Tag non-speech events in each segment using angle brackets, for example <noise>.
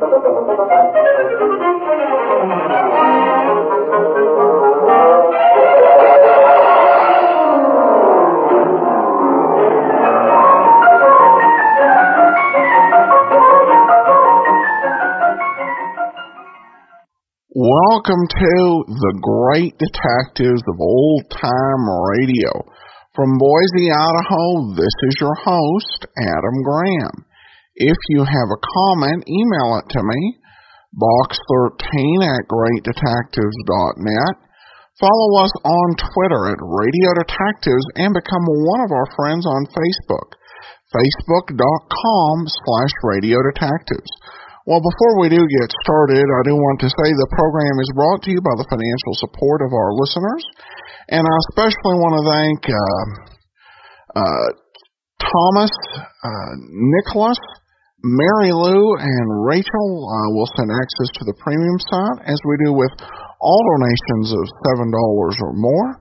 Welcome to the great detectives of old time radio. From Boise, Idaho, this is your host, Adam Graham. If you have a comment, email it to me, box13 at greatdetectives.net. Follow us on Twitter at Radio Detectives and become one of our friends on Facebook, facebook.com slash Radio Detectives. Well, before we do get started, I do want to say the program is brought to you by the financial support of our listeners, and I especially want to thank uh, uh, Thomas, uh, Nicholas, Mary Lou, and Rachel uh, will send access to the premium site, as we do with all donations of $7 or more.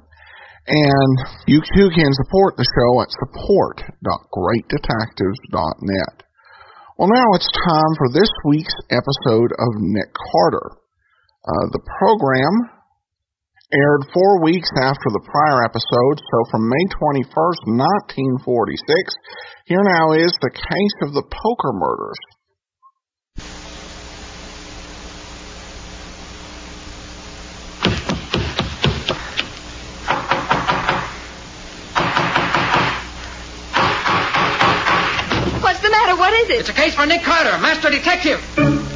And you too can support the show at support.greatdetectives.net. Well, now it's time for this week's episode of Nick Carter. Uh, the program aired four weeks after the prior episode, so from May 21st, 1946. Here now is the case of the poker murders. What's the matter? What is it? It's a case for Nick Carter, master detective.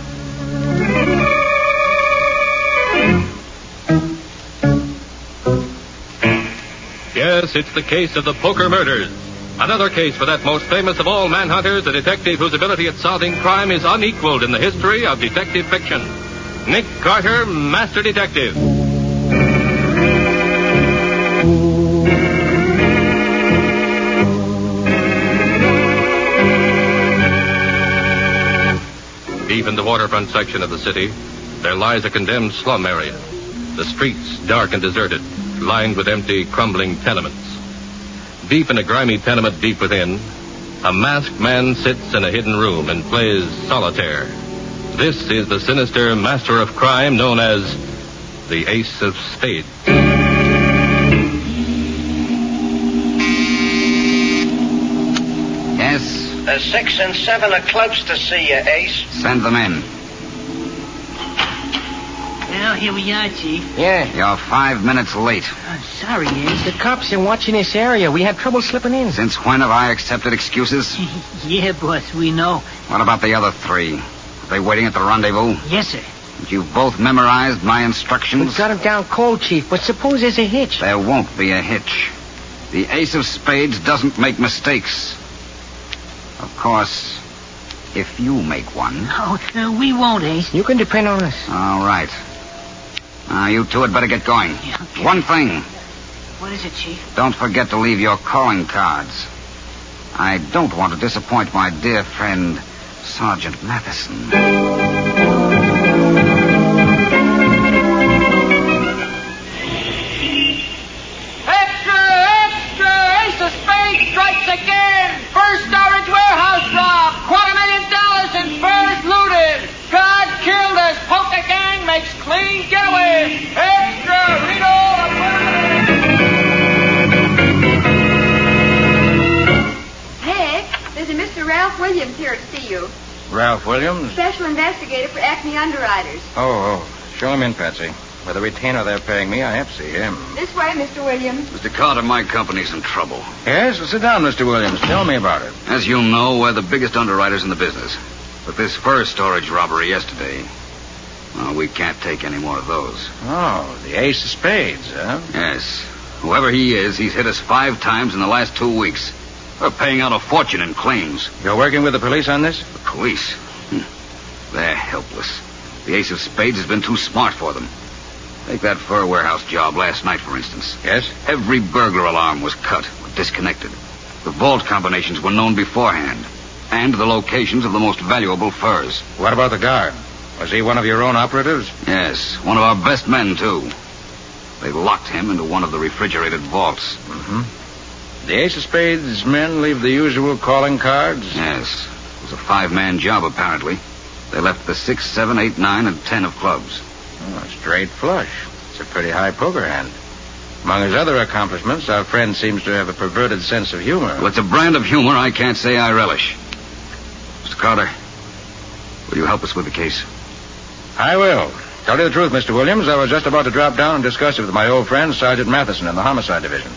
Yes, it's the case of the poker murders. Another case for that most famous of all manhunters, a detective whose ability at solving crime is unequaled in the history of detective fiction. Nick Carter, Master Detective. Deep in the waterfront section of the city, there lies a condemned slum area. The streets dark and deserted, lined with empty, crumbling tenements. Deep in a grimy tenement deep within, a masked man sits in a hidden room and plays solitaire. This is the sinister master of crime known as the Ace of Spades. Yes, The six and seven are close to see you, Ace. send them in. Well, here we are, Chief. Yeah. You're five minutes late. I'm sorry, Ace. The cops are watching this area. We had trouble slipping in. Since when have I accepted excuses? <laughs> yeah, boss, we know. What about the other three? Are they waiting at the rendezvous? Yes, sir. You've both memorized my instructions? We instructions? got him down cold, Chief, but suppose there's a hitch. There won't be a hitch. The ace of spades doesn't make mistakes. Of course, if you make one. Oh, no, uh, we won't, Ace. You can depend on us. All right. Now, you two had better get going. Yeah, okay. One thing. What is it, Chief? Don't forget to leave your calling cards. I don't want to disappoint my dear friend, Sergeant Matheson. You. Ralph Williams? Special investigator for Acme Underwriters. Oh, oh. Show him in, Patsy. With the retainer they're paying me, I have to see him. This way, Mr. Williams. Mr. Carter, my company's in trouble. Yes? Well, sit down, Mr. Williams. Tell me about it. As you know, we're the biggest underwriters in the business. But this first storage robbery yesterday, well, we can't take any more of those. Oh, the ace of spades, huh? Yes. Whoever he is, he's hit us five times in the last two weeks. We're paying out a fortune in claims. You're working with the police on this? The police? Hmm. They're helpless. The ace of spades has been too smart for them. Take that fur warehouse job last night, for instance. Yes? Every burglar alarm was cut, or disconnected. The vault combinations were known beforehand, and the locations of the most valuable furs. What about the guard? Was he one of your own operatives? Yes, one of our best men, too. They locked him into one of the refrigerated vaults. Mm-hmm. The Ace of Spades men leave the usual calling cards? Yes. It was a five-man job, apparently. They left the six, seven, eight, nine, and ten of clubs. Oh, straight flush. It's a pretty high poker hand. Among his other accomplishments, our friend seems to have a perverted sense of humor. Well, it's a brand of humor I can't say I relish. Mr. Carter, will you help us with the case? I will. Tell you the truth, Mr. Williams, I was just about to drop down and discuss it with my old friend, Sergeant Matheson, in the Homicide Division.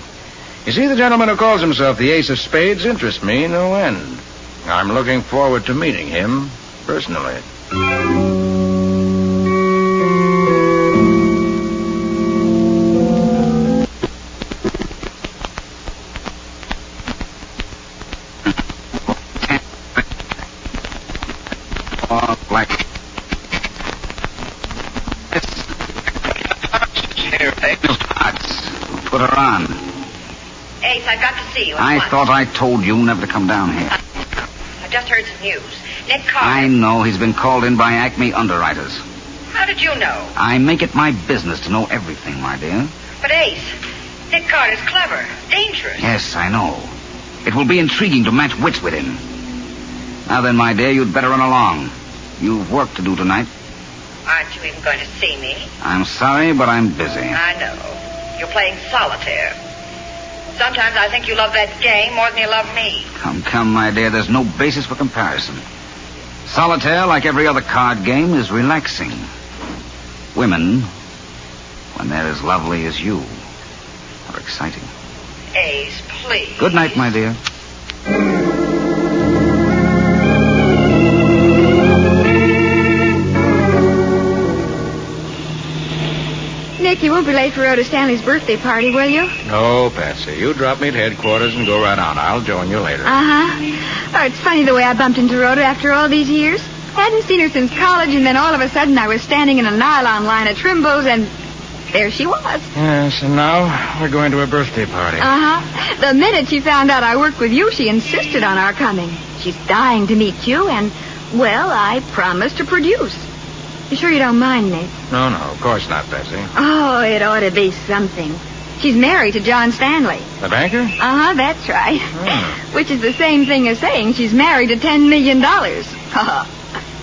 You see, the gentleman who calls himself the Ace of Spades interests me no end. I'm looking forward to meeting him personally. I thought I told you never to come down here. I just heard some news. Nick Carter. I know he's been called in by Acme underwriters. How did you know? I make it my business to know everything, my dear. But Ace, Nick Carter's clever, dangerous. Yes, I know. It will be intriguing to match wits with him. Now then, my dear, you'd better run along. You've work to do tonight. Aren't you even going to see me? I'm sorry, but I'm busy. I know. You're playing solitaire. Sometimes I think you love that game more than you love me. Come, come, my dear, there's no basis for comparison. Solitaire, like every other card game, is relaxing. Women, when they're as lovely as you, are exciting. Ace, please. Good night, my dear. Nick, you won't be late for Rhoda Stanley's birthday party, will you? No, Patsy. You drop me at headquarters and go right on. I'll join you later. Uh-huh. Oh, it's funny the way I bumped into Rhoda after all these years. Hadn't seen her since college, and then all of a sudden I was standing in a nylon line at Trimbo's, and there she was. Yes, and now we're going to a birthday party. Uh-huh. The minute she found out I worked with you, she insisted on our coming. She's dying to meet you, and, well, I promised to produce. You sure you don't mind, Nick? No, no, of course not, Patsy. Oh, it ought to be something. She's married to John Stanley. The banker? Uh-huh, that's right. Hmm. <laughs> Which is the same thing as saying she's married to ten million dollars. <laughs>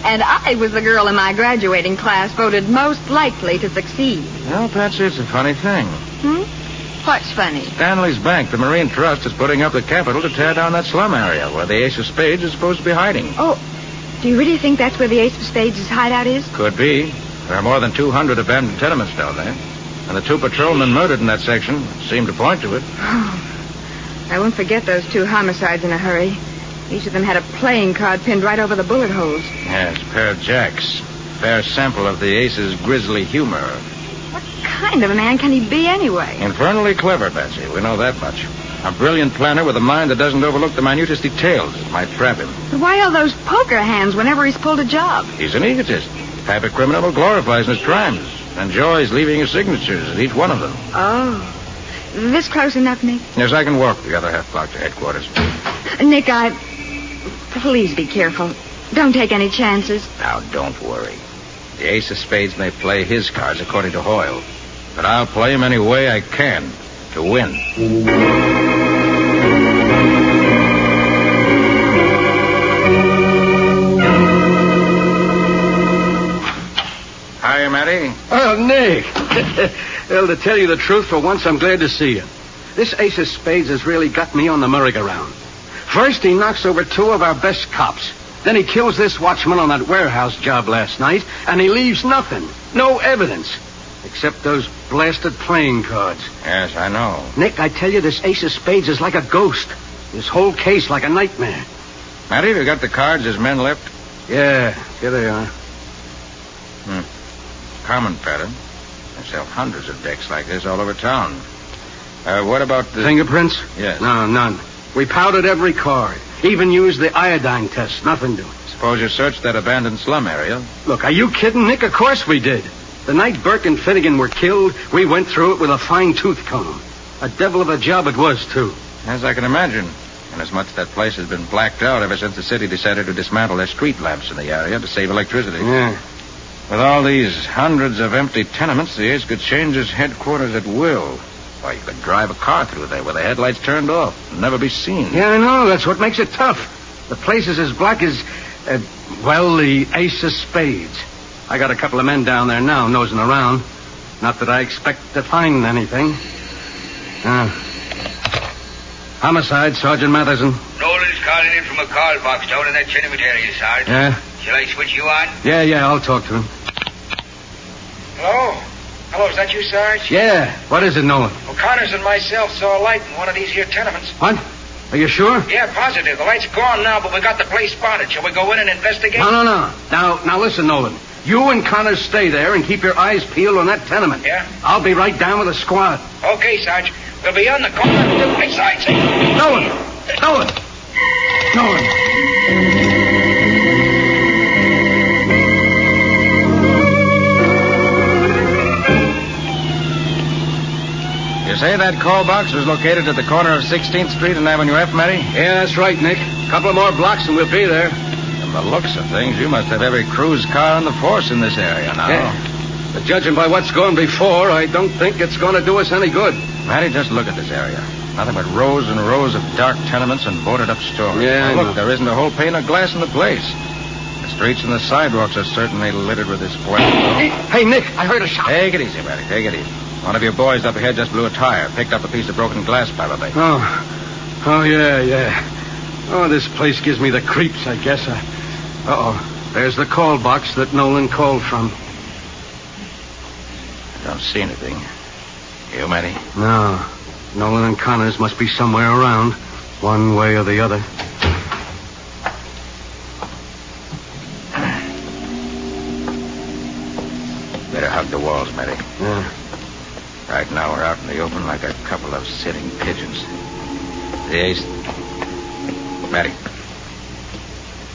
and I was the girl in my graduating class voted most likely to succeed. Well, Patsy, it's a funny thing. Hmm? What's funny? Stanley's Bank, the Marine Trust, is putting up the capital to tear down that slum area where the Ace of Spades is supposed to be hiding. Oh, do you really think that's where the Ace of Spades' hideout is? Could be. There are more than 200 abandoned tenements down there. And the two patrolmen murdered in that section seem to point to it. Oh, <sighs> I won't forget those two homicides in a hurry. Each of them had a playing card pinned right over the bullet holes. Yes, pair of jacks. Fair sample of the Ace's grisly humor. What kind of a man can he be anyway? Infernally clever, Patsy. We know that much. A brilliant planner with a mind that doesn't overlook the minutest details might trap him. But why all those poker hands whenever he's pulled a job? He's an egotist. Type of criminal who glorifies his crimes. And enjoys leaving his signatures at each one of them. Oh. This close enough, Nick? Yes, I can walk the other half block to headquarters. Uh, Nick, I. Please be careful. Don't take any chances. Now, don't worry. The ace of spades may play his cards according to Hoyle. But I'll play him any way I can to win. Hi, Matty. Oh, Nick. <laughs> well, to tell you the truth, for once I'm glad to see you. This ace of spades has really got me on the merry-go-round. First, he knocks over two of our best cops. Then he kills this watchman on that warehouse job last night, and he leaves nothing. No evidence. Except those blasted playing cards. Yes, I know. Nick, I tell you, this ace of spades is like a ghost. This whole case like a nightmare. Matty, have you got the cards his men left? Yeah, here they are. Hmm. Common pattern. They sell hundreds of decks like this all over town. Uh, what about the... Fingerprints? Yes. No, none. We powdered every card. Even used the iodine test. Nothing doing. Suppose you searched that abandoned slum area. Look, are you kidding, Nick? Of course we did. The night Burke and Finnegan were killed, we went through it with a fine tooth comb. A devil of a job it was, too. As I can imagine. Inasmuch that place has been blacked out ever since the city decided to dismantle their street lamps in the area to save electricity. Yeah. With all these hundreds of empty tenements, the Ace could change his headquarters at will. Why, you could drive a car through there with the headlights turned off and never be seen. Yeah, I know. That's what makes it tough. The place is as black as, uh, well, the ace of spades. I got a couple of men down there now nosing around. Not that I expect to find anything. Uh, homicide, Sergeant Matheson. Nolan's calling in from a call box down in that tenement area, Sarge. Yeah? Shall I switch you on? Yeah, yeah, I'll talk to him. Hello? Hello, is that you, Sarge? Yeah. What is it, Nolan? O'Connor's and myself saw a light in one of these here tenements. What? Are you sure? Yeah, positive. The light's gone now, but we got the place spotted. Shall we go in and investigate? No, no, no. Now, now listen, Nolan. You and Connors stay there and keep your eyes peeled on that tenement. Yeah? I'll be right down with the squad. Okay, Sarge. We'll be on the corner. Hey, Sarge, say. Nolan! Nolan! Nolan! You say that call box was located at the corner of 16th Street and Avenue F, Matty? Yeah, that's right, Nick. A couple of more blocks and we'll be there. From the looks of things, you must have every cruise car in the force in this area now. Yeah. But judging by what's gone before, I don't think it's going to do us any good. Matty, just look at this area. Nothing but rows and rows of dark tenements and boarded up stores. Yeah, Now, look, there isn't a whole pane of glass in the place. The streets and the sidewalks are certainly littered with this black. Hey, hey, Nick, I heard a shot. Take it easy, Matty. Take it easy. One of your boys up ahead just blew a tire, picked up a piece of broken glass, probably. Oh, oh yeah, yeah. Oh, this place gives me the creeps, I guess. Uh oh, there's the call box that Nolan called from. I don't see anything. You, Matty? No, Nolan and Connors must be somewhere around, one way or the other. Better hug the walls, Matty. Yeah. Right now we're out in the open like a couple of sitting pigeons. The ace. Matty.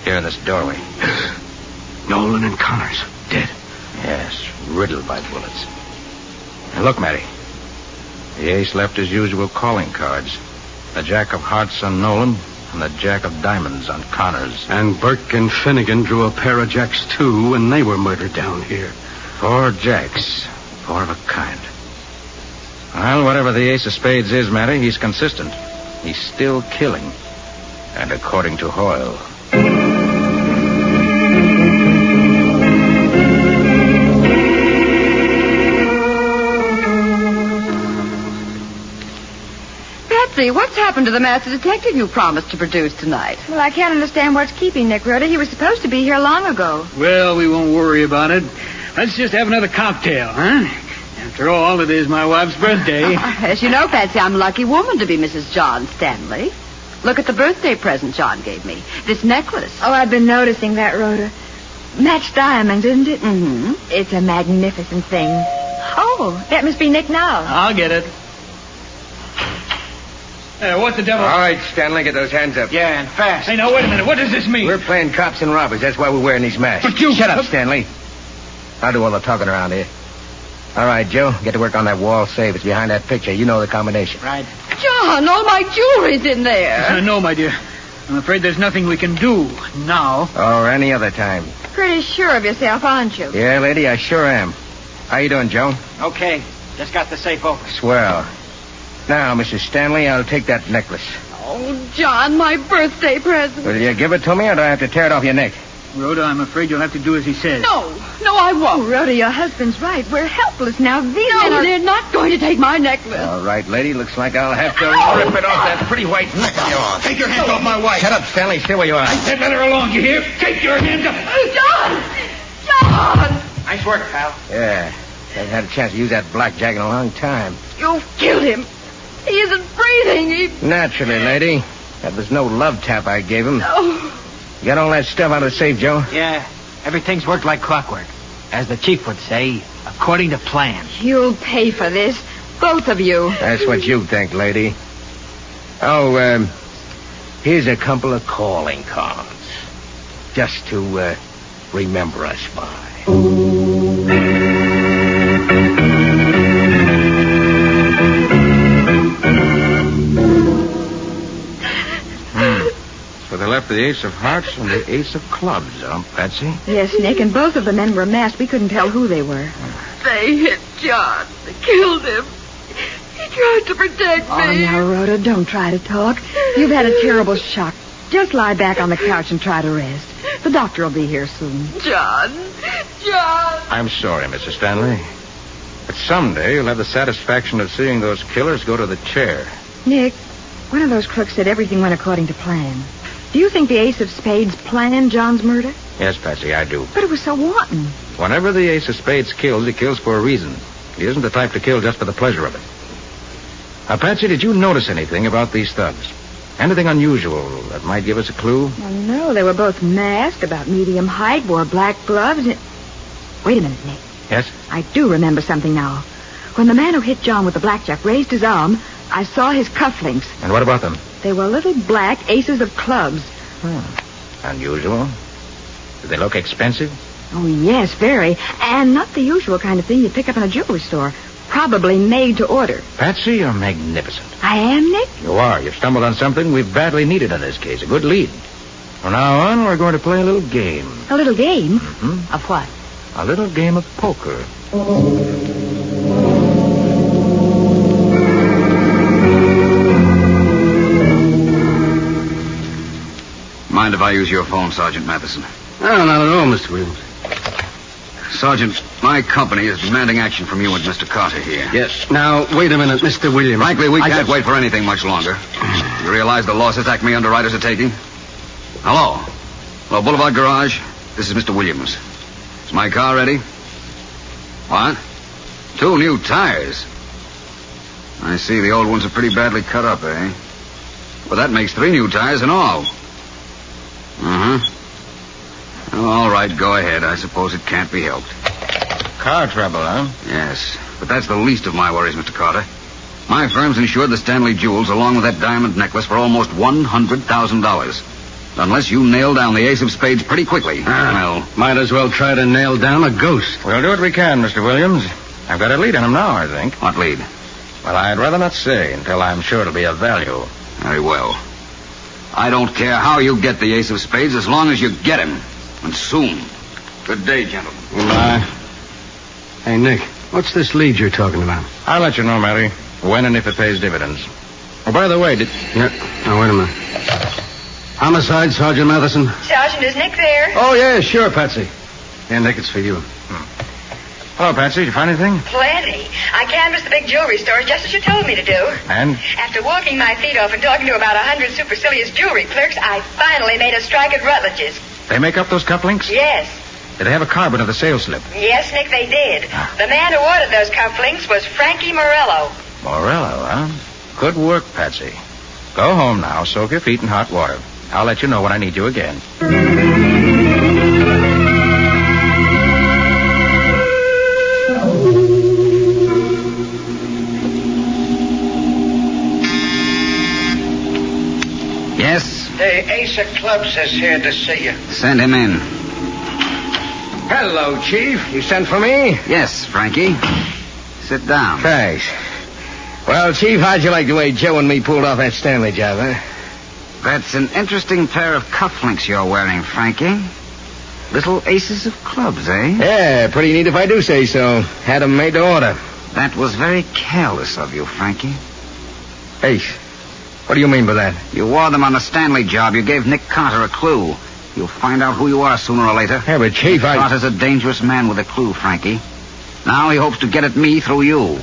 Here in this doorway. <sighs> Nolan and Connors dead. Yes, riddled by bullets. And look, Matty. The ace left his usual calling cards. The jack of hearts on Nolan and the jack of diamonds on Connors. And Burke and Finnegan drew a pair of jacks too when they were murdered down here. Four jacks. Four of a kind. Well, whatever the ace of spades is, Matty, he's consistent. He's still killing. And according to Hoyle. Patsy, what's happened to the master detective you promised to produce tonight? Well, I can't understand what's keeping Nick Rhoda. He was supposed to be here long ago. Well, we won't worry about it. Let's just have another cocktail, huh? After all, it is my wife's birthday. <laughs> As you know, Patsy, I'm a lucky woman to be Mrs. John Stanley. Look at the birthday present John gave me. This necklace. Oh, I've been noticing that, Rhoda. Matched diamonds, isn't it? Mm-hmm. It's a magnificent thing. Oh, that must be Nick now. I'll get it. Hey, what the devil? All right, Stanley, get those hands up. Yeah, and fast. Hey, now, wait a minute. What does this mean? We're playing cops and robbers. That's why we're wearing these masks. But you- Shut up, Stanley. I'll do all the talking around here. All right, Joe, get to work on that wall safe. It's behind that picture. You know the combination. Right. John, all my jewelry's in there. Uh, no, my dear. I'm afraid there's nothing we can do now. Or any other time. Pretty sure of yourself, aren't you? Yeah, lady, I sure am. How you doing, Joe? Okay. Just got the safe open. Swell. Now, Mrs. Stanley, I'll take that necklace. Oh, John, my birthday present. Will you give it to me, or do I have to tear it off your neck? Rhoda, I'm afraid you'll have to do as he says. No, no, Oh, I won't. Oh, Rhoda, your husband's right. We're helpless now. These No, men are... they're not going to take my necklace. All right, lady. Looks like I'll have to oh, rip it off that pretty white neck of yours. Take your hands off my wife. Shut up, Stanley. Stay where you are. Said let her alone, you hear? Take your hands up. Oh, John! John! Nice work, pal. Yeah. Haven't had a chance to use that blackjack in a long time. You've killed him. He isn't breathing. He... Naturally, lady. That was no love tap I gave him. Oh, You got all that stuff out of the safe, Joe? Yeah, everything's worked like clockwork. As the chief would say, according to plan. You'll pay for this. Both of you. That's what you think, lady. Oh, um, here's a couple of calling cards. Just to, uh, remember us by. Off the ace of hearts and the ace of clubs, huh, Patsy? Yes, Nick, and both of the men were masked. We couldn't tell who they were. They hit John. They killed him. He tried to protect Oh, me. now, Rhoda, don't try to talk. You've had a terrible shock. Just lie back on the couch and try to rest. The doctor will be here soon. John. John. I'm sorry, Mrs. Stanley. But someday you'll have the satisfaction of seeing those killers go to the chair. Nick, one of those crooks said everything went according to plan. Do you think the Ace of Spades planned John's murder? Yes, Patsy, I do. But it was so wanton. Whenever the ace of spades kills, he kills for a reason. He isn't the type to kill just for the pleasure of it. Now, Patsy, did you notice anything about these thugs? Anything unusual that might give us a clue? Well, no, they were both masked, about medium height, wore black gloves. And... Wait a minute, Nick. Yes? I do remember something now. When the man who hit John with the blackjack raised his arm, I saw his cufflinks. And what about them? They were little black aces of clubs. Hmm. Unusual? Do they look expensive? Oh, yes, very. And not the usual kind of thing you'd pick up in a jewelry store. Probably made to order. Patsy, you're magnificent. I am, Nick? You are. You've stumbled on something we've badly needed in this case. A good lead. From now on, we're going to play a little game. A little game? Hmm? Of what? A little game of poker. Mind if I use your phone, Sergeant Matheson? No, not at all, Mr. Williams. Sergeant, my company is demanding action from you and Mr. Carter here. Yes. Now, wait a minute, Mr. Williams. Frankly, we I can't got- wait for anything much longer. You realize the losses Acme underwriters are taking? Hello? Hello, Boulevard Garage. This is Mr. Williams. Is my car ready? What? Two new tires. I see the old ones are pretty badly cut up, eh? Well, that makes three new tires in all. Uh huh. Oh, all right, go ahead. I suppose it can't be helped. Car trouble, huh? Yes, but that's the least of my worries, Mr. Carter. My firm's insured the Stanley jewels along with that diamond necklace for almost $100,000. Unless you nail down the ace of spades pretty quickly. well, Might as well try to nail down a ghost. We'll do what we can, Mr. Williams. I've got a lead on him now, I think. what lead? Well, I'd rather not say until I'm sure it'll be of value. Very well. I don't care how you get the ace of spades as long as you get him. And soon. Good day, gentlemen. Goodbye. Hey, Nick, what's this lead you're talking about? I'll let you know, Matty, when and if it pays dividends. Oh, by the way, did... Yeah. Now, wait a minute. Homicide, Sergeant Matheson. Sergeant, is Nick there? Oh, yeah, sure, Patsy. Yeah, Nick, it's for you. Hello, Patsy. Did you find anything? Plenty. I canvassed the big jewelry stores just as you told me to do. And? After walking my feet off and talking to about a hundred supercilious jewelry clerks, I finally made a strike at Rutledge's. They make up those cufflinks? Yes. Did they have a carbon of the sales slip? Yes, Nick, they did. Ah. The man who ordered those cufflinks was Frankie Morello. Morello, huh? Good work, Patsy. Go home now. Soak your feet in hot water. I'll let you know when I need you again. The Ace of Clubs is here to see you. Send him in. Hello, Chief. You sent for me? Yes, Frankie. Sit down. Thanks. Well, Chief, how'd you like the way Joe and me pulled off that Stanley job, huh? That's an interesting pair of cufflinks you're wearing, Frankie. Little aces of clubs, eh? Yeah, pretty neat if I do say so. Had 'em made to order. That was very careless of you, Frankie. Ace. What do you mean by that? You wore them on the Stanley job. You gave Nick Carter a clue. You'll find out who you are sooner or later. Yeah, but Chief, Nick I... Carter's a dangerous man with a clue, Frankie. Now he hopes to get at me through you.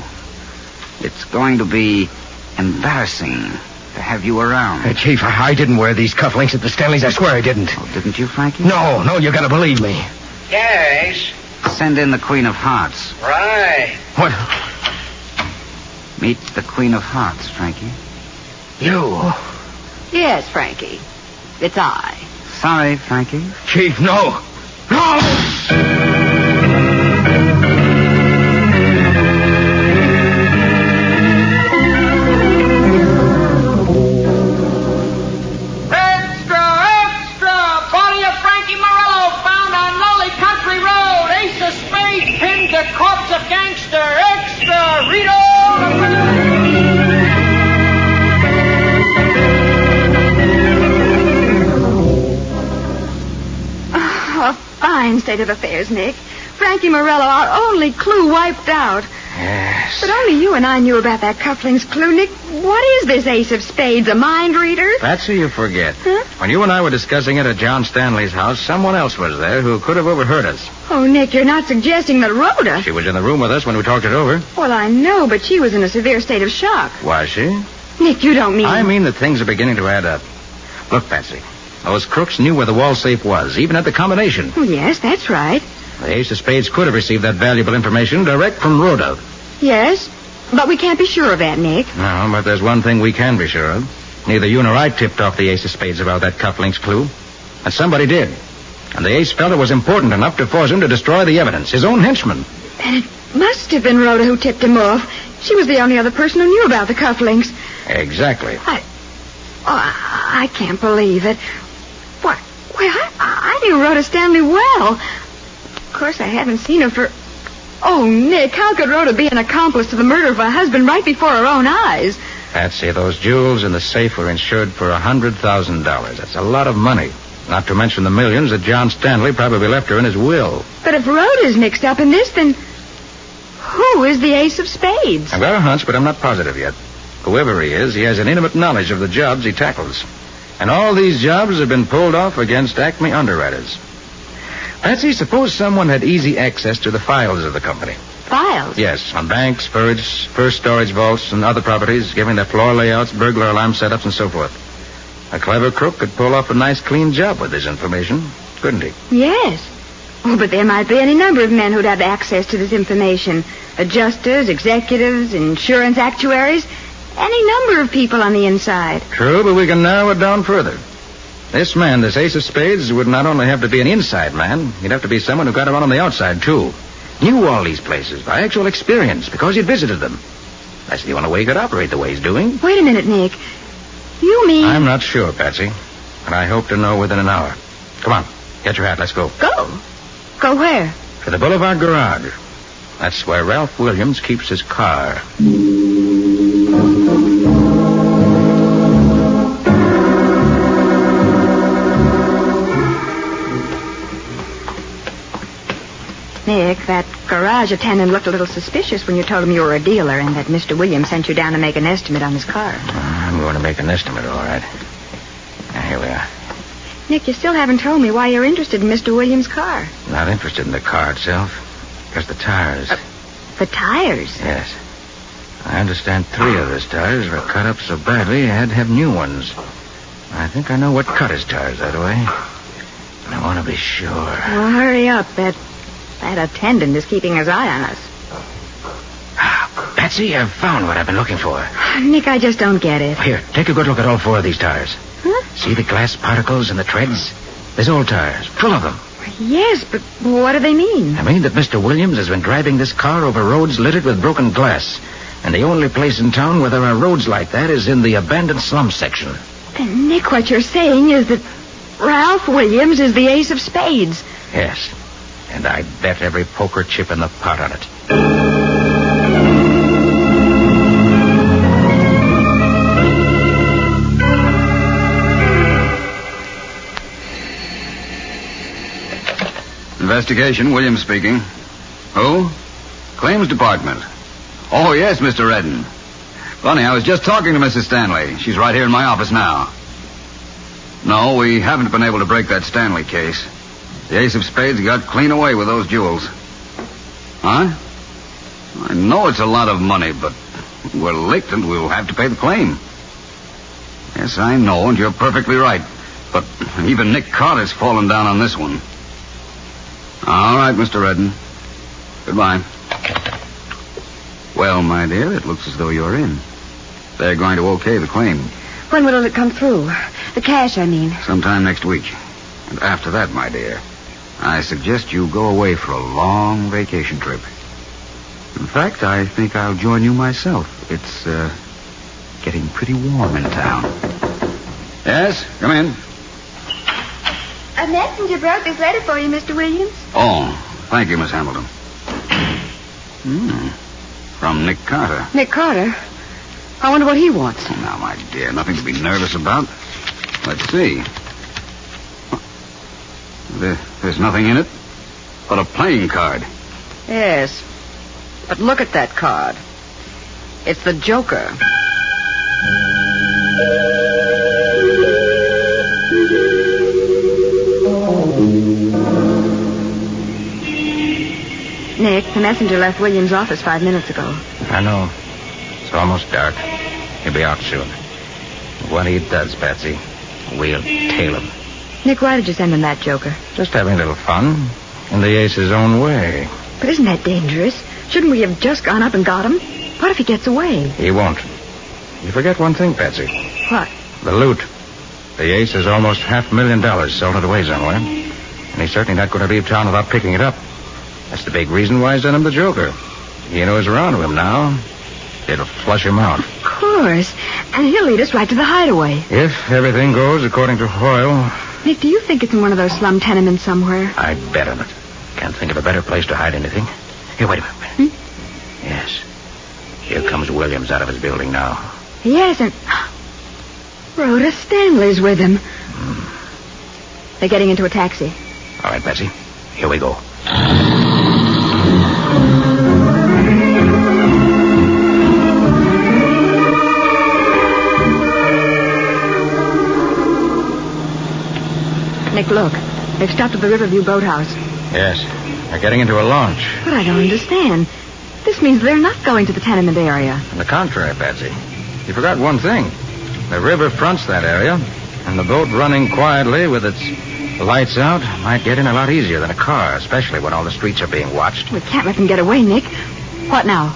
It's going to be embarrassing to have you around. Hey, Chief, I, I didn't wear these cufflinks at the Stanleys. I swear I didn't. Oh, didn't you, Frankie? No, no, you gotta believe me. Yes. Send in the Queen of Hearts. Right. What? Meet the Queen of Hearts, Frankie. You? Yes, Frankie. It's I. Sorry, Frankie. Chief, no. No! State of affairs, Nick. Frankie Morello, our only clue wiped out. Yes. But only you and I knew about that cufflinks clue, Nick. What is this ace of spades? A mind reader? Patsy, you forget. Huh? When you and I were discussing it at John Stanley's house, someone else was there who could have overheard us. Oh, Nick, you're not suggesting that Rhoda. She was in the room with us when we talked it over. Well, I know, but she was in a severe state of shock. Was she? Nick, you don't mean. I mean that things are beginning to add up. Look, Patsy. Those crooks knew where the wall safe was, even at the combination. Oh, yes, that's right. The Ace of Spades could have received that valuable information direct from Rhoda. Yes, but we can't be sure of that, Nick. No, but there's one thing we can be sure of. Neither you nor I tipped off the Ace of Spades about that cufflinks clue. And somebody did. And the Ace felt it was important enough to force him to destroy the evidence, his own henchman. Then it must have been Rhoda who tipped him off. She was the only other person who knew about the cufflinks. Exactly. I. Oh, I, I can't believe it. Why, I, I knew Rhoda Stanley well. Of course, I haven't seen her for. Oh, Nick, how could Rhoda be an accomplice to the murder of her husband right before her own eyes? Patsy, those jewels in the safe were insured for a $100,000. That's a lot of money. Not to mention the millions that John Stanley probably left her in his will. But if Rhoda's mixed up in this, then who is the ace of spades? I've got a hunch, but I'm not positive yet. Whoever he is, he has an intimate knowledge of the jobs he tackles. And all these jobs have been pulled off against Acme underwriters. Patsy, suppose someone had easy access to the files of the company. Files? Yes, on banks, first, first storage vaults, and other properties, giving their floor layouts, burglar alarm setups, and so forth. A clever crook could pull off a nice, clean job with this information, couldn't he? Yes. Oh, but there might be any number of men who'd have access to this information. Adjusters, executives, insurance actuaries, any number of people on the inside. True, but we can narrow it down further. This man, this ace of spades, would not only have to be an inside man, he'd have to be someone who got around on the outside, too. Knew all these places by actual experience because he'd visited them. That's the only way he could operate the way he's doing. Wait a minute, Nick. You mean. I'm not sure, Patsy, but I hope to know within an hour. Come on, get your hat, let's go. Go? Go where? To the Boulevard Garage. That's where Ralph Williams keeps his car. Garage attendant looked a little suspicious when you told him you were a dealer and that Mr. Williams sent you down to make an estimate on his car. I'm going to make an estimate, all right. Now, here we are. Nick, you still haven't told me why you're interested in Mr. Williams' car. Not interested in the car itself. because the tires. Uh, the tires? Yes. I understand three of his tires were cut up so badly he had to have new ones. I think I know what cut his tires that way. I want to be sure. Well, hurry up. That that attendant is keeping his eye on us. Patsy, I've found what I've been looking for. Nick, I just don't get it. Here, take a good look at all four of these tires. Huh? See the glass particles and the treads? There's old tires, full of them. Yes, but what do they mean? I mean that Mr. Williams has been driving this car over roads littered with broken glass. And the only place in town where there are roads like that is in the abandoned slum section. Then, Nick, what you're saying is that Ralph Williams is the ace of spades. Yes. And I bet every poker chip in the pot on it. Investigation, Williams speaking. Who? Claims Department. Oh, yes, Mr. Redden. Funny, I was just talking to Mrs. Stanley. She's right here in my office now. No, we haven't been able to break that Stanley case. The Ace of Spades got clean away with those jewels. Huh? I know it's a lot of money, but we're licked and we'll have to pay the claim. Yes, I know, and you're perfectly right. But even Nick Carter's fallen down on this one. All right, Mr. Redden. Goodbye. Well, my dear, it looks as though you're in. They're going to okay the claim When will it come through? The cash, I mean. sometime next week. And after that, my dear, I suggest you go away for a long vacation trip. In fact, I think I'll join you myself. It's, uh, getting pretty warm in town. Yes, come in. A messenger brought this letter for you, Mr. Williams. Oh, thank you, Miss Hamilton. Hmm. From Nick Carter. Nick Carter? I wonder what he wants. Oh, now, my dear, nothing to be nervous about. Let's see. There, there's nothing in it. but a playing card. Yes. But look at that card. It's the Joker. Nick, the messenger left William's office five minutes ago. I know. It's almost dark. He'll be out soon. What he does, Patsy, we'll tail him. Nick, why did you send him that Joker? Just having a little fun. In the ace's own way. But isn't that dangerous? Shouldn't we have just gone up and got him? What if he gets away? He won't. You forget one thing, Patsy. What? The loot. The ace has almost half a million dollars sold it away somewhere. And he's certainly not going to leave town without picking it up. That's the big reason why I sent him the Joker. He knows around to him now. It'll flush him out. Of course. And he'll lead us right to the hideaway. If everything goes according to Hoyle, Nick, do you think it's in one of those slum tenements somewhere? I'd bet on it. Can't think of a better place to hide anything. Here, wait a minute. Hmm? Yes. Here comes Williams out of his building now. He Yes, <gasps> and Rhoda Stanley's with him. They're getting into a taxi. All right, Patsy. Here we go. Nick, look. They've stopped at the Riverview boathouse. Yes. They're getting into a launch. But I don't understand. This means they're not going to the tenement area. On the contrary, Patsy. You forgot one thing. The river fronts that area, and the boat running quietly with its lights out might get in a lot easier than a car, especially when all the streets are being watched. We can't let them get away, Nick. What now?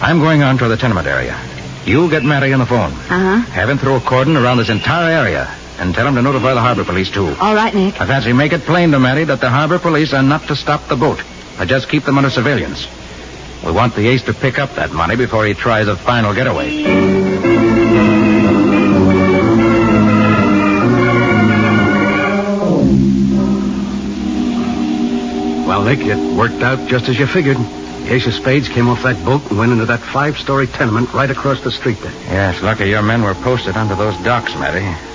I'm going on to the tenement area. You get Matty on the phone. Uh-huh. Have him throw a cordon around this entire area, and tell him to notify the harbor police, too. All right, Nick. I fancy make it plain to Matty that the harbor police are not to stop the boat, but just keep them under surveillance. We want the ace to pick up that money before he tries a final getaway. Well, Nick, it worked out just as you figured. Ace of Spades came off that boat and went into that five-story tenement right across the street there. Yes, lucky your men were posted under those docks, Matty.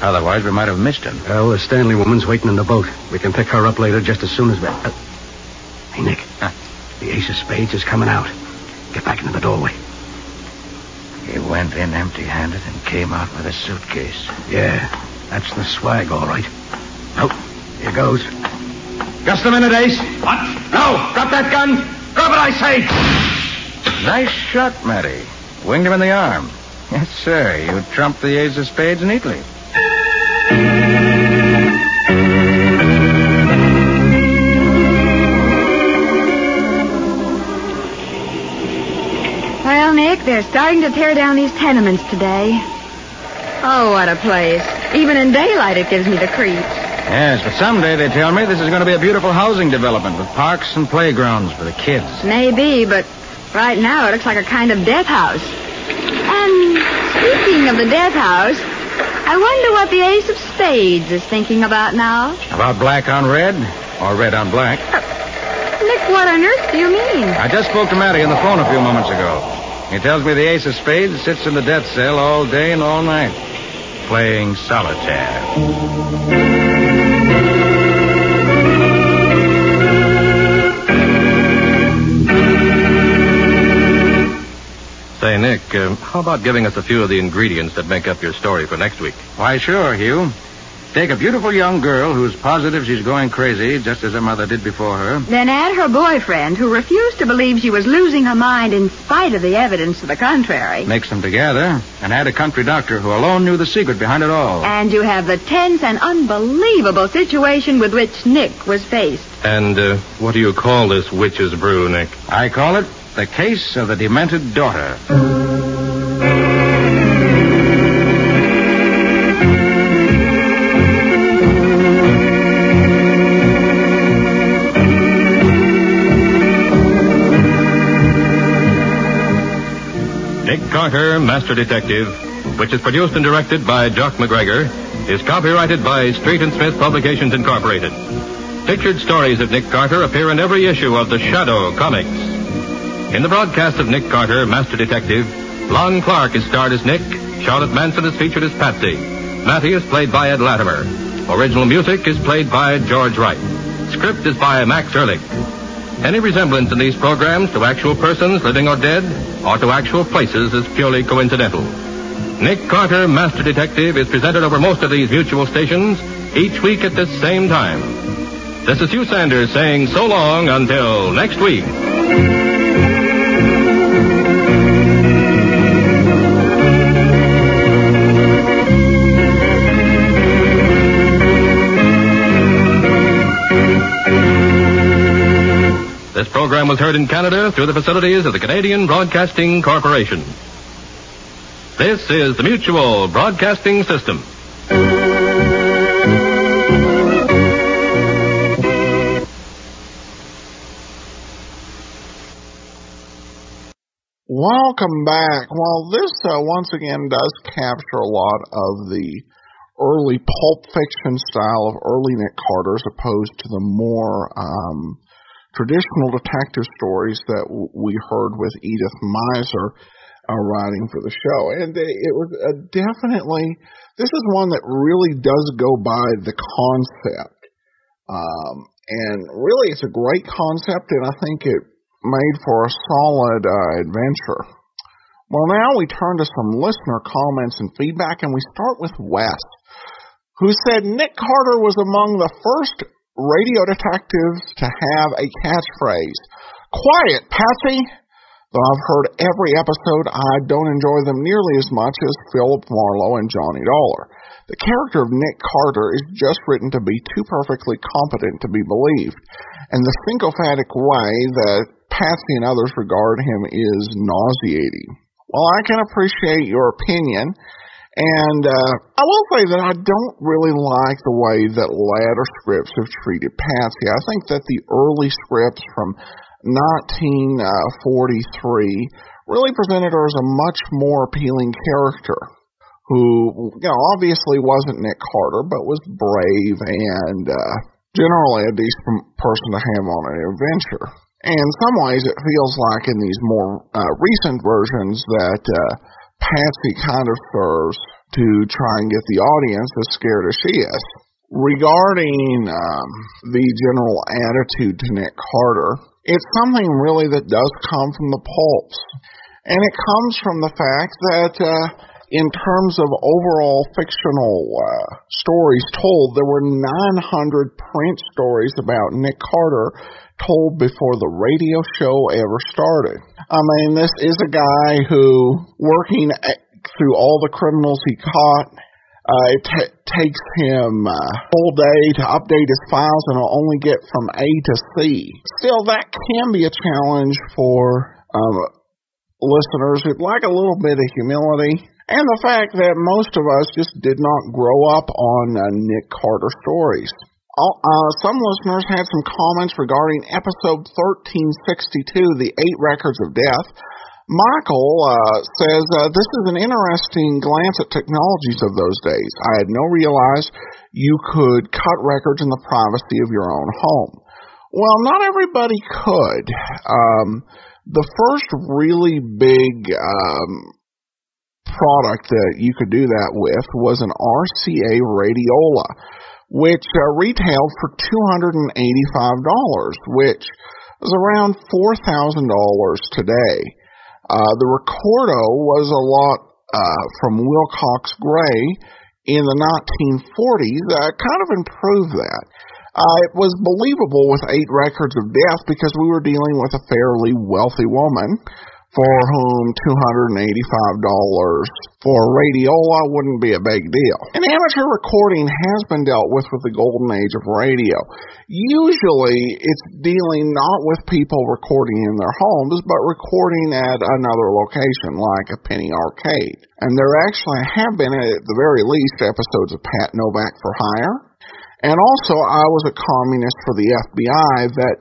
Otherwise, we might have missed him. Well, the Stanley woman's waiting in the boat. We can pick her up later just as soon as we... Uh, hey, Nick. The Ace of Spades is coming out. Get back into the doorway. He went in empty-handed and came out with a suitcase. Yeah, that's the swag, all right. Oh, here goes. Just a minute, Ace. What? No! Drop that gun! Drop it, I say! Nice shot, Matty. Winged him in the arm. Yes, sir. You trumped the ace of spades neatly. Well, Nick, they're starting to tear down these tenements today. Oh, what a place. Even in daylight, it gives me the creeps. Yes, but someday, they tell me, this is going to be a beautiful housing development with parks and playgrounds for the kids. Maybe, but right now it looks like a kind of death house. And speaking of the death house, I wonder what the Ace of Spades is thinking about now. About black on red or red on black? Uh, Nick, what on earth do you mean? I just spoke to Matty on the phone a few moments ago. He tells me the ace of spades sits in the death cell all day and all night, playing solitaire. Say, Nick, uh, how about giving us a few of the ingredients that make up your story for next week? Why, sure, Hugh. Take a beautiful young girl who's positive she's going crazy, just as her mother did before her. Then add her boyfriend, who refused to believe she was losing her mind in spite of the evidence to the contrary. Mix them together, and add a country doctor who alone knew the secret behind it all. And you have the tense and unbelievable situation with which Nick was faced. And uh, what do you call this witch's brew, Nick? I call it the case of the demented daughter. Nick Carter, Master Detective, which is produced and directed by Jock McGregor, is copyrighted by Street and Smith Publications Incorporated. Pictured stories of Nick Carter appear in every issue of The Shadow Comics. In the broadcast of Nick Carter, Master Detective, Lon Clark is starred as Nick, Charlotte Manson is featured as Patsy, Matty is played by Ed Latimer. Original music is played by George Wright. Script is by Max Ehrlich. Any resemblance in these programs to actual persons, living or dead, or to actual places is purely coincidental. Nick Carter, Master Detective, is presented over most of these mutual stations each week at this same time. This is Hugh Sanders saying so long until next week. This program was heard in Canada through the facilities of the Canadian Broadcasting Corporation. This is the Mutual Broadcasting System. Welcome back. Well, this uh, once again does capture a lot of the early pulp fiction style of early Nick Carter as opposed to the more um, traditional detective stories that w- we heard with Edith Meiser uh, writing for the show. And it was definitely, this is one that really does go by the concept. Um, and really, it's a great concept, and I think it made for a solid uh, adventure. Well, now we turn to some listener comments and feedback, and we start with Wes, who said Nick Carter was among the first radio detectives to have a catchphrase. Quiet, Patsy! Though I've heard every episode, I don't enjoy them nearly as much as Philip Marlowe and Johnny Dollar. The character of Nick Carter is just written to be too perfectly competent to be believed, and the sycophantic way that Patsy and others regard him is nauseating. Well, I can appreciate your opinion, and uh, I will say that I don't really like the way that later scripts have treated Patsy. I think that the early scripts from 1943 really presented her as a much more appealing character who, you know, obviously wasn't Nick Carter, but was brave and uh, generally a decent person to have on an adventure. And in some ways, it feels like in these more uh, recent versions that uh, Patsy kind of serves to try and get the audience as scared as she is. Regarding um, the general attitude to Nick Carter, it's something really that does come from the pulps. And it comes from the fact that uh, in terms of overall fictional uh, stories told, there were 900 print stories about Nick Carter told before the radio show ever started. I mean, this is a guy who, working through all the criminals he caught, uh, it t- takes him a uh, full day to update his files and will only get from A to C. Still, that can be a challenge for um, listeners who'd like a little bit of humility and the fact that most of us just did not grow up on uh, Nick Carter stories. Uh, some listeners had some comments regarding episode 1362, The Eight Records of Death. Michael uh, says, uh, This is an interesting glance at technologies of those days. I had no realize you could cut records in the privacy of your own home. Well, not everybody could. Um, the first really big um, product that you could do that with was an RCA radiola, which uh, retailed for $285, which is around $4,000 today. Uh, the Recordio was a lot uh, from Wilcox-Gay in the 1940s, that kind of improved that. Uh, it was believable with eight records of death because we were dealing with a fairly wealthy woman for whom $285 for a radiola wouldn't be a big deal. And amateur recording has been dealt with with the golden age of radio. Usually it's dealing not with people recording in their homes, but recording at another location like a penny arcade. And there actually have been, at the very least, episodes of Pat Novak for Hire. And also, I was a communist for the FBI that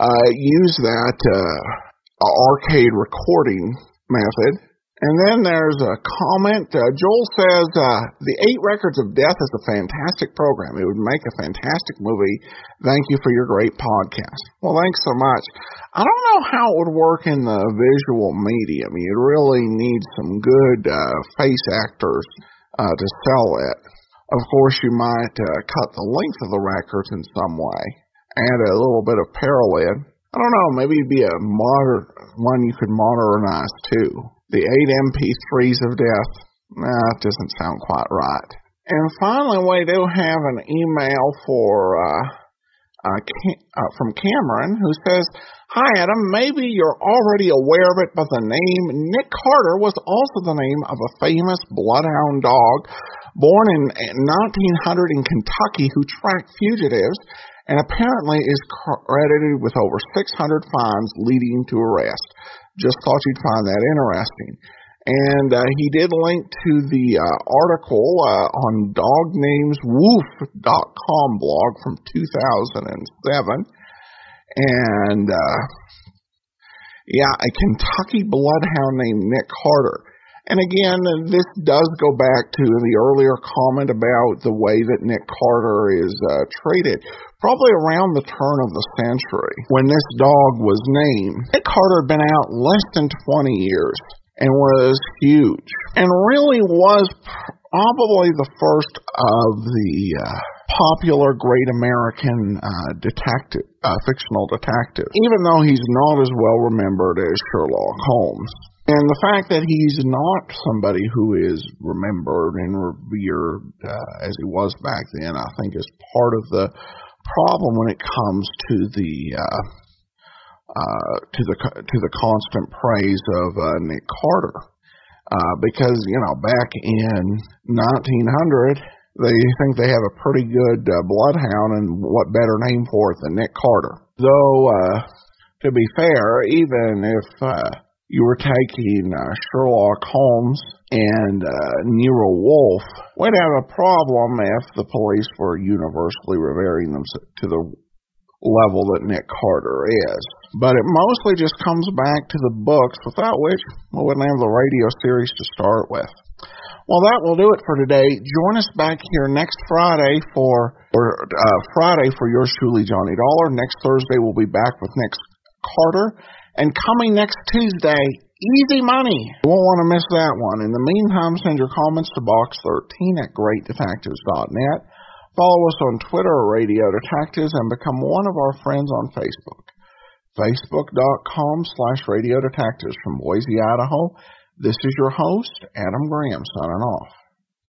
uh, used that uh, arcade recording method. And then there's a comment. Uh, Joel says uh, the Eight Records of Death is a fantastic program. It would make a fantastic movie. Thank you for your great podcast. Well, thanks so much. I don't know how it would work in the visual medium. You'd really need some good uh, face actors uh, to sell it. Of course, you might uh, cut the length of the records in some way. add a little bit of parallel. I don't know, maybe it'd be a modern one you could modernize too. The eight MP3s of death. Nah, it doesn't sound quite right. And finally, we do have an email for uh, uh, uh, from Cameron who says, Hi, Adam. Maybe you're already aware of it, but the name Nick Carter was also the name of a famous bloodhound dog born in 1900 in Kentucky who tracked fugitives and apparently is credited with over 600 fines leading to arrest. Just thought you'd find that interesting. And uh, he did link to the uh, article uh, on dognameswoof.com blog from 2007. And uh, yeah, a Kentucky bloodhound named Nick Carter. And again, this does go back to the earlier comment about the way that Nick Carter is uh, treated. Probably around the turn of the century, when this dog was named, Nick Carter had been out less than 20 years and was huge and really was probably the first of the uh, popular great American uh, detective, uh, fictional detective, even though he's not as well remembered as Sherlock Holmes. And the fact that he's not somebody who is remembered and revered uh, as he was back then, I think is part of the problem when it comes to the uh, uh, to the to the constant praise of uh, Nick Carter, uh, because you know back in 1900 they think they have a pretty good uh, bloodhound, and what better name for it than Nick Carter? Though uh, to be fair, even if uh, you were taking uh, Sherlock Holmes and uh, Nero Wolfe, we'd have a problem if the police were universally revering them to the level that Nick Carter is. But it mostly just comes back to the books, without which we wouldn't have the radio series to start with. Well, that will do it for today. Join us back here next Friday for or uh, Friday for yours truly, Johnny Dollar. Next Thursday we'll be back with Nick Carter, and coming next Tuesday, Easy Money. You won't want to miss that one. In the meantime, send your comments to box 13 at greatdetectives.net. Follow us on Twitter or Radio Detectives and become one of our friends on Facebook. Facebook.com slash Radio Detectives from Boise, Idaho. This is your host, Adam Graham, signing off.